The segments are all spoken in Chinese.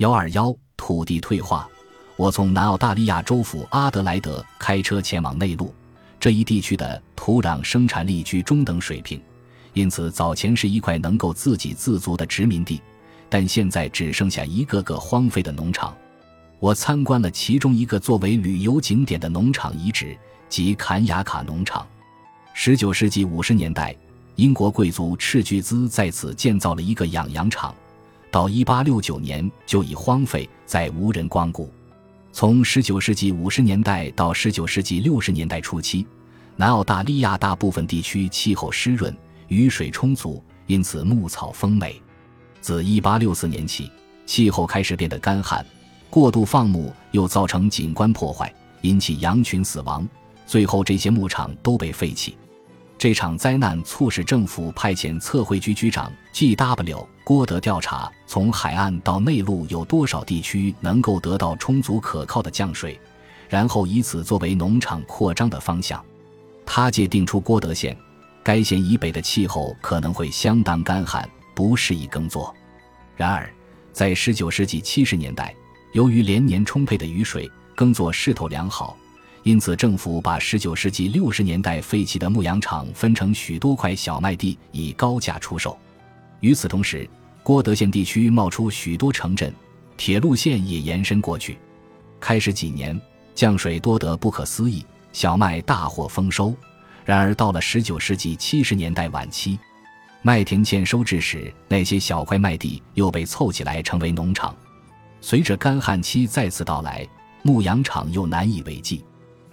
幺二幺土地退化。我从南澳大利亚州府阿德莱德开车前往内陆这一地区的土壤生产力居中等水平，因此早前是一块能够自给自足的殖民地，但现在只剩下一个个荒废的农场。我参观了其中一个作为旅游景点的农场遗址，即坎雅卡农场。十九世纪五十年代，英国贵族斥巨资在此建造了一个养羊场，到一八六九年就已荒废，再无人光顾。从十九世纪五十年代到十九世纪六十年代初期，南澳大利亚大部分地区气候湿润，雨水充足，因此牧草丰美。自一八六四年起，气候开始变得干旱。过度放牧又造成景观破坏，引起羊群死亡，最后这些牧场都被废弃。这场灾难促使政府派遣测绘局局长 G.W. 郭德调查从海岸到内陆有多少地区能够得到充足可靠的降水，然后以此作为农场扩张的方向。他界定出郭德县，该县以北的气候可能会相当干旱，不适宜耕作。然而，在19世纪70年代。由于连年充沛的雨水，耕作势头良好，因此政府把19世纪60年代废弃的牧羊场分成许多块小麦地，以高价出售。与此同时，郭德县地区冒出许多城镇，铁路线也延伸过去。开始几年，降水多得不可思议，小麦大获丰收。然而到了19世纪70年代晚期，麦田欠收之时，那些小块麦地又被凑起来成为农场。随着干旱期再次到来，牧羊场又难以为继。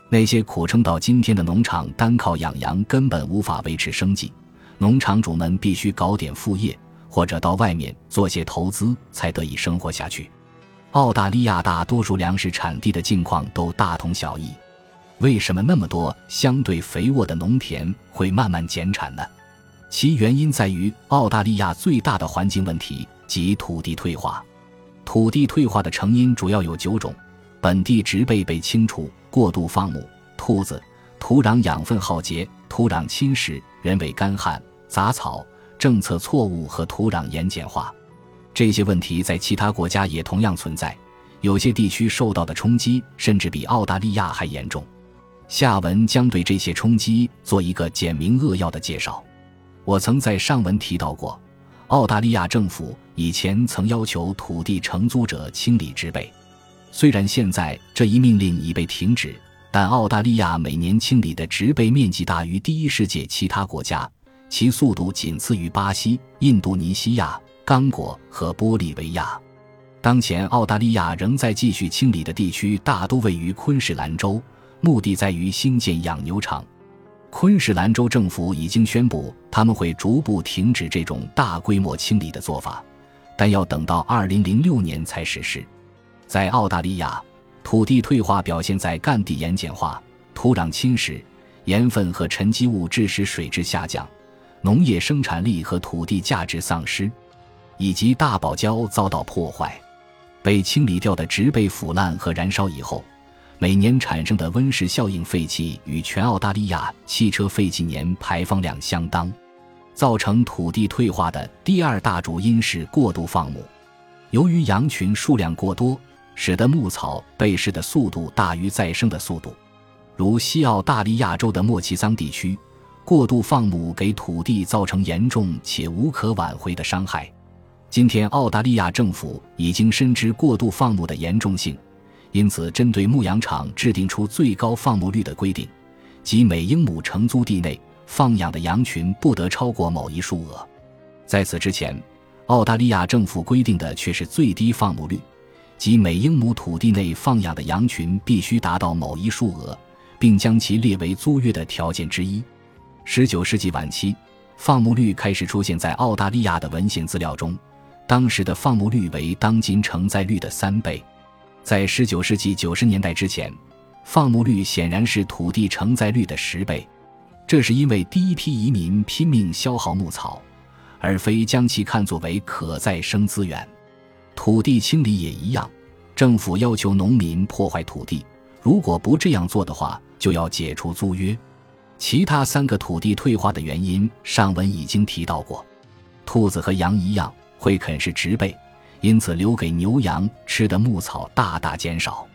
那些苦撑到今天的农场，单靠养羊根本无法维持生计。农场主们必须搞点副业，或者到外面做些投资，才得以生活下去。澳大利亚大多数粮食产地的境况都大同小异。为什么那么多相对肥沃的农田会慢慢减产呢？其原因在于澳大利亚最大的环境问题即土地退化。土地退化的成因主要有九种：本地植被被清除、过度放牧、兔子、土壤养分耗竭、土壤侵蚀、人为干旱、杂草、政策错误和土壤盐碱化。这些问题在其他国家也同样存在，有些地区受到的冲击甚至比澳大利亚还严重。下文将对这些冲击做一个简明扼要的介绍。我曾在上文提到过。澳大利亚政府以前曾要求土地承租者清理植被，虽然现在这一命令已被停止，但澳大利亚每年清理的植被面积大于第一世界其他国家，其速度仅次于巴西、印度尼西亚、刚果和玻利维亚。当前，澳大利亚仍在继续清理的地区大都位于昆士兰州，目的在于兴建养牛场。昆士兰州政府已经宣布，他们会逐步停止这种大规模清理的做法，但要等到2006年才实施。在澳大利亚，土地退化表现在干地盐碱化、土壤侵蚀、盐分和沉积物致使水质下降、农业生产力和土地价值丧失，以及大堡礁遭到破坏。被清理掉的植被腐烂和燃烧以后。每年产生的温室效应废气与全澳大利亚汽车废气年排放量相当，造成土地退化的第二大主因是过度放牧。由于羊群数量过多，使得牧草被噬的速度大于再生的速度。如西澳大利亚州的莫奇桑地区，过度放牧给土地造成严重且无可挽回的伤害。今天，澳大利亚政府已经深知过度放牧的严重性。因此，针对牧羊场制定出最高放牧率的规定，即每英亩承租地内放养的羊群不得超过某一数额。在此之前，澳大利亚政府规定的却是最低放牧率，即每英亩土地内放养的羊群必须达到某一数额，并将其列为租约的条件之一。19世纪晚期，放牧率开始出现在澳大利亚的文献资料中，当时的放牧率为当今承载率的三倍。在19世纪90年代之前，放牧率显然是土地承载率的十倍。这是因为第一批移民拼命消耗牧草，而非将其看作为可再生资源。土地清理也一样，政府要求农民破坏土地，如果不这样做的话，就要解除租约。其他三个土地退化的原因，上文已经提到过。兔子和羊一样会啃食植被。因此留给牛羊吃的牧草大大减少。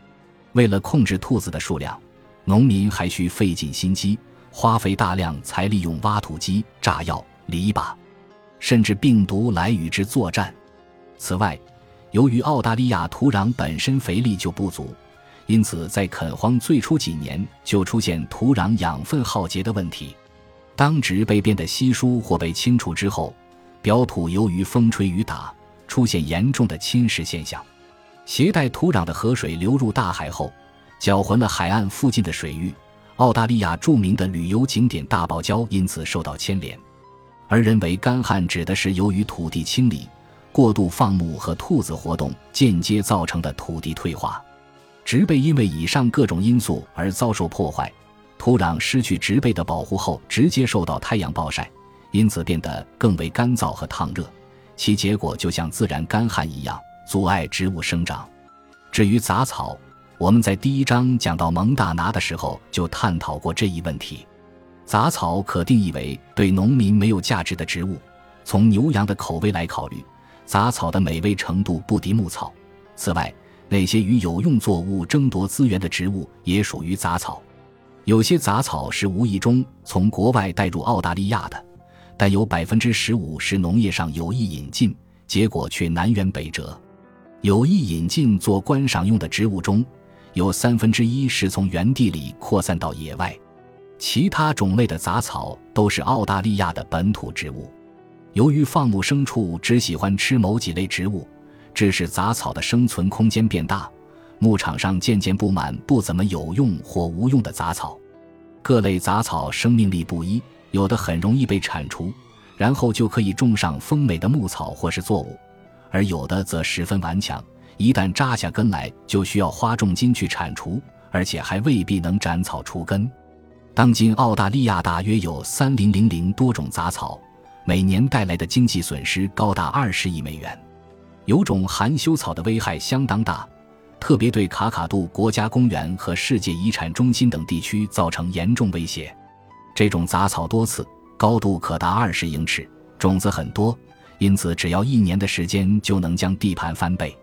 为了控制兔子的数量，农民还需费尽心机，花费大量财力用挖土机、炸药、篱笆，甚至病毒来与之作战。此外，由于澳大利亚土壤本身肥力就不足，因此在垦荒最初几年就出现土壤养分耗竭的问题。当植被变得稀疏或被清除之后，表土由于风吹雨打，出现严重的侵蚀现象。携带土壤的河水流入大海后，搅浑了海岸附近的水域。澳大利亚著名的旅游景点大堡礁因此受到牵连。而人为干旱指的是由于土地清理、过度放牧和兔子活动间接造成的土地退化。植被因为以上各种因素而遭受破坏，土壤失去植被的保护后，直接受到太阳暴晒，因此变得更为干燥和烫热。其结果就像自然干旱一样。阻碍植物生长。至于杂草，我们在第一章讲到蒙大拿的时候就探讨过这一问题。杂草可定义为对农民没有价值的植物。从牛羊的口味来考虑，杂草的美味程度不敌牧草。此外，那些与有用作物争夺资源的植物也属于杂草。有些杂草是无意中从国外带入澳大利亚的，但有百分之十五是农业上有意引进，结果却南辕北辙。有意引进做观赏用的植物中，有三分之一是从原地里扩散到野外。其他种类的杂草都是澳大利亚的本土植物。由于放牧牲畜只喜欢吃某几类植物，致使杂草的生存空间变大，牧场上渐渐布满不怎么有用或无用的杂草。各类杂草生命力不一，有的很容易被铲除，然后就可以种上丰美的牧草或是作物。而有的则十分顽强，一旦扎下根来，就需要花重金去铲除，而且还未必能斩草除根。当今澳大利亚大约有三零零零多种杂草，每年带来的经济损失高达二十亿美元。有种含羞草的危害相当大，特别对卡卡杜国家公园和世界遗产中心等地区造成严重威胁。这种杂草多刺，高度可达二十英尺，种子很多。因此，只要一年的时间就能将地盘翻倍。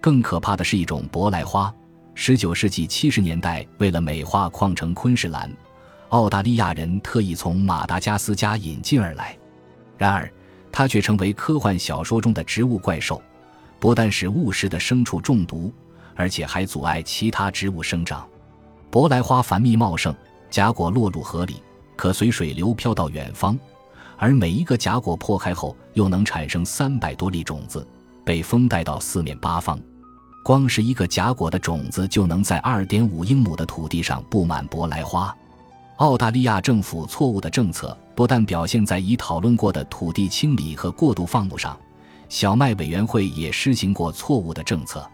更可怕的是一种舶来花。十九世纪七十年代，为了美化矿城昆士兰，澳大利亚人特意从马达加斯加引进而来。然而，它却成为科幻小说中的植物怪兽，不但使误食的牲畜中毒，而且还阻碍其他植物生长。博莱花繁密茂盛，荚果落入河里，可随水流飘到远方。而每一个荚果破开后，又能产生三百多粒种子，被风带到四面八方。光是一个荚果的种子，就能在二点五英亩的土地上布满博莱花。澳大利亚政府错误的政策，不但表现在已讨论过的土地清理和过度放牧上，小麦委员会也施行过错误的政策。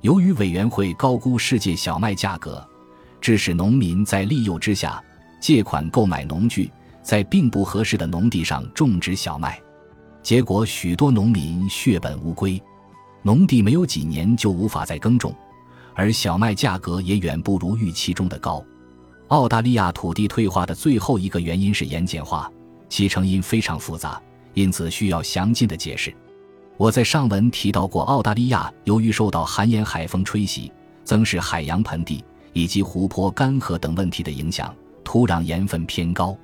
由于委员会高估世界小麦价格，致使农民在利诱之下借款购买农具。在并不合适的农地上种植小麦，结果许多农民血本无归，农地没有几年就无法再耕种，而小麦价格也远不如预期中的高。澳大利亚土地退化的最后一个原因是盐碱化，其成因非常复杂，因此需要详尽的解释。我在上文提到过，澳大利亚由于受到寒盐海风吹袭，增使海洋盆地以及湖泊干涸等问题的影响，土壤盐分偏高。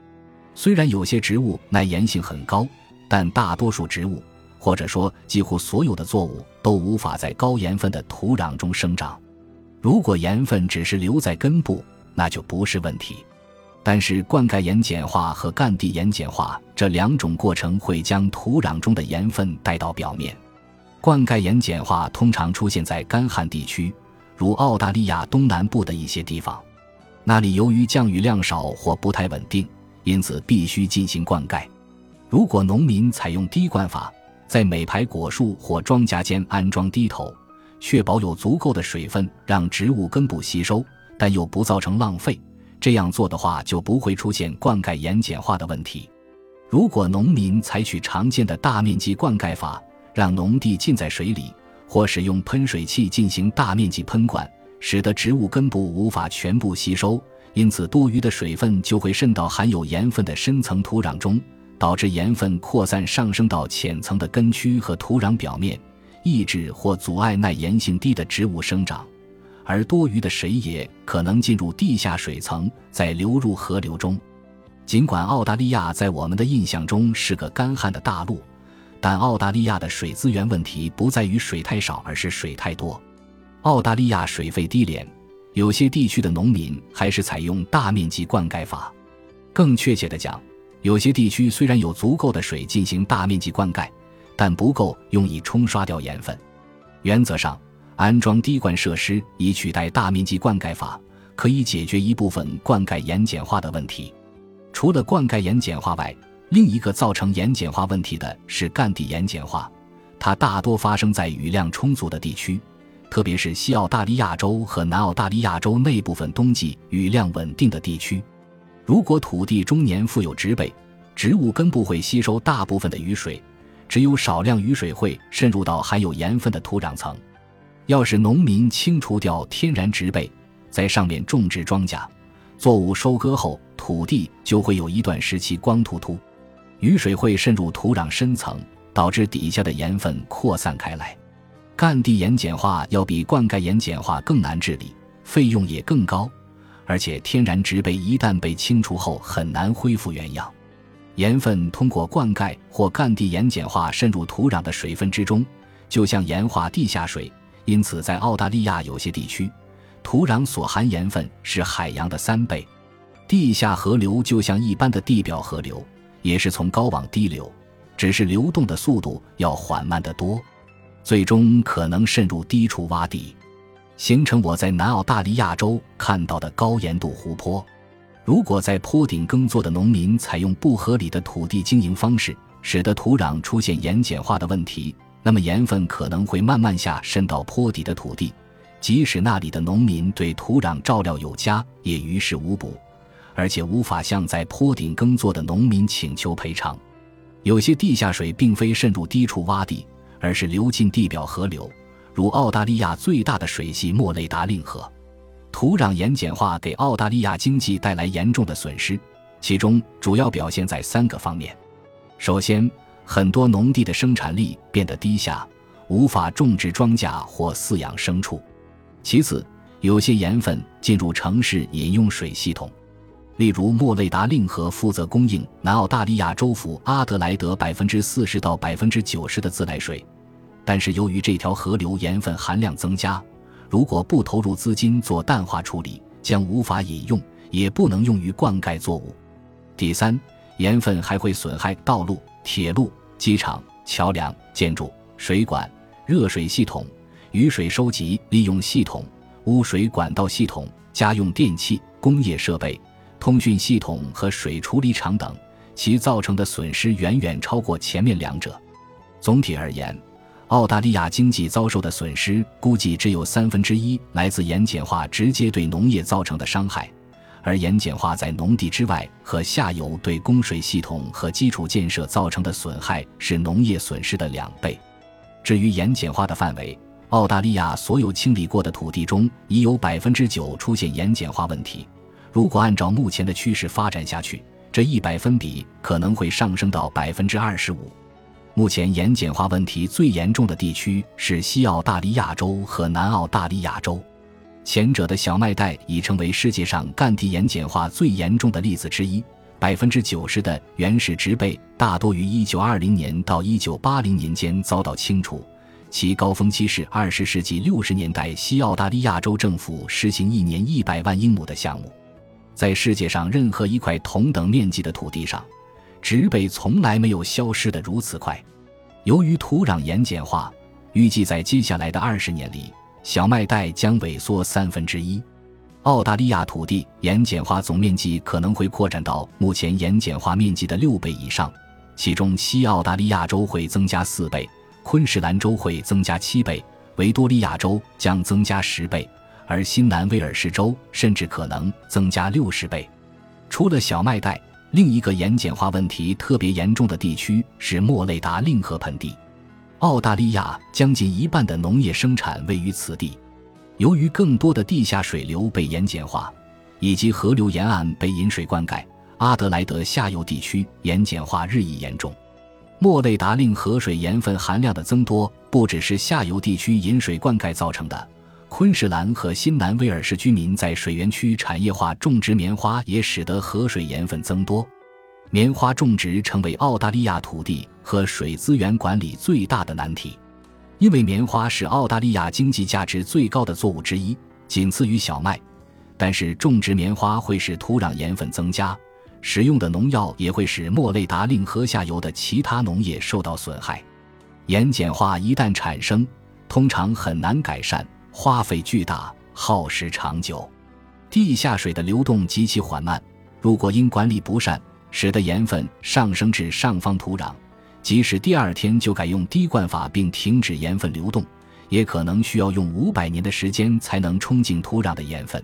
虽然有些植物耐盐性很高，但大多数植物，或者说几乎所有的作物，都无法在高盐分的土壤中生长。如果盐分只是留在根部，那就不是问题。但是灌溉盐碱化和干地盐碱化这两种过程会将土壤中的盐分带到表面。灌溉盐碱化通常出现在干旱地区，如澳大利亚东南部的一些地方，那里由于降雨量少或不太稳定。因此，必须进行灌溉。如果农民采用滴灌法，在每排果树或庄稼间安装滴头，确保有足够的水分让植物根部吸收，但又不造成浪费，这样做的话就不会出现灌溉盐碱化的问题。如果农民采取常见的大面积灌溉法，让农地浸在水里，或使用喷水器进行大面积喷灌，使得植物根部无法全部吸收。因此，多余的水分就会渗到含有盐分的深层土壤中，导致盐分扩散上升到浅层的根区和土壤表面，抑制或阻碍耐盐性低的植物生长，而多余的水也可能进入地下水层，再流入河流中。尽管澳大利亚在我们的印象中是个干旱的大陆，但澳大利亚的水资源问题不在于水太少，而是水太多。澳大利亚水费低廉，有些地区的农民还是采用大面积灌溉法。更确切的讲，有些地区虽然有足够的水进行大面积灌溉，但不够用以冲刷掉盐分。原则上，安装滴灌设施以取代大面积灌溉法，可以解决一部分灌溉盐碱化的问题。除了灌溉盐碱化外，另一个造成盐碱化问题的是干地盐碱化，它大多发生在雨量充足的地区。特别是西澳大利亚州和南澳大利亚州内部分冬季雨量稳定的地区，如果土地终年富有植被，植物根部会吸收大部分的雨水，只有少量雨水会渗入到含有盐分的土壤层。要是农民清除掉天然植被，在上面种植庄稼，作物收割后，土地就会有一段时期光秃秃，雨水会渗入土壤深层，导致底下的盐分扩散开来。干地盐碱化要比灌溉盐碱化更难治理，费用也更高，而且天然植被一旦被清除后很难恢复原样。盐分通过灌溉或干地盐碱化渗入土壤的水分之中，就像盐化地下水。因此，在澳大利亚有些地区，土壤所含盐分是海洋的三倍。地下河流就像一般的地表河流，也是从高往低流，只是流动的速度要缓慢得多。最终可能渗入低处洼地，形成我在南澳大利亚州看到的高盐度湖泊。如果在坡顶耕作的农民采用不合理的土地经营方式，使得土壤出现盐碱化的问题，那么盐分可能会慢慢下渗到坡底的土地。即使那里的农民对土壤照料有加，也于事无补，而且无法向在坡顶耕作的农民请求赔偿。有些地下水并非渗入低处洼地。而是流进地表河流，如澳大利亚最大的水系莫雷达令河。土壤盐碱化给澳大利亚经济带来严重的损失，其中主要表现在三个方面：首先，很多农地的生产力变得低下，无法种植庄稼或饲养牲畜；其次，有些盐分进入城市饮用水系统。例如，莫雷达令河负责供应南澳大利亚州府阿德莱德百分之四十到百分之九十的自来水，但是由于这条河流盐分含量增加，如果不投入资金做淡化处理，将无法饮用，也不能用于灌溉作物。第三，盐分还会损害道路、铁路、机场、桥梁、建筑、水管、热水系统、雨水收集利用系统、污水管道系统、家用电器、工业设备。通讯系统和水处理厂等，其造成的损失远远超过前面两者。总体而言，澳大利亚经济遭受的损失估计只有三分之一来自盐碱化直接对农业造成的伤害，而盐碱化在农地之外和下游对供水系统和基础建设造成的损害是农业损失的两倍。至于盐碱化的范围，澳大利亚所有清理过的土地中已有百分之九出现盐碱化问题。如果按照目前的趋势发展下去，这一百分比可能会上升到百分之二十五。目前盐碱化问题最严重的地区是西澳大利亚州和南澳大利亚州，前者的小麦带已成为世界上干地盐碱化最严重的例子之一。百分之九十的原始植被大多于一九二零年到一九八零年间遭到清除，其高峰期是二十世纪六十年代西澳大利亚州政府实行一年一百万英亩的项目。在世界上任何一块同等面积的土地上，植被从来没有消失的如此快。由于土壤盐碱化，预计在接下来的二十年里，小麦带将萎缩三分之一。澳大利亚土地盐碱化总面积可能会扩展到目前盐碱化面积的六倍以上，其中西澳大利亚州会增加四倍，昆士兰州会增加七倍，维多利亚州将增加十倍。而新南威尔士州甚至可能增加六十倍。除了小麦带，另一个盐碱化问题特别严重的地区是莫雷达令河盆地。澳大利亚将近一半的农业生产位于此地。由于更多的地下水流被盐碱化，以及河流沿岸被饮水灌溉，阿德莱德下游地区盐碱化日益严重。莫雷达令河水盐分含量的增多，不只是下游地区饮水灌溉造成的。昆士兰和新南威尔士居民在水源区产业化种植棉花，也使得河水盐分增多。棉花种植成为澳大利亚土地和水资源管理最大的难题，因为棉花是澳大利亚经济价值最高的作物之一，仅次于小麦。但是，种植棉花会使土壤盐分增加。使用的农药也会使莫雷达令河下游的其他农业受到损害。盐碱化一旦产生，通常很难改善，花费巨大，耗时长久。地下水的流动极其缓慢，如果因管理不善，使得盐分上升至上方土壤，即使第二天就改用滴灌法并停止盐分流动，也可能需要用五百年的时间才能冲进土壤的盐分。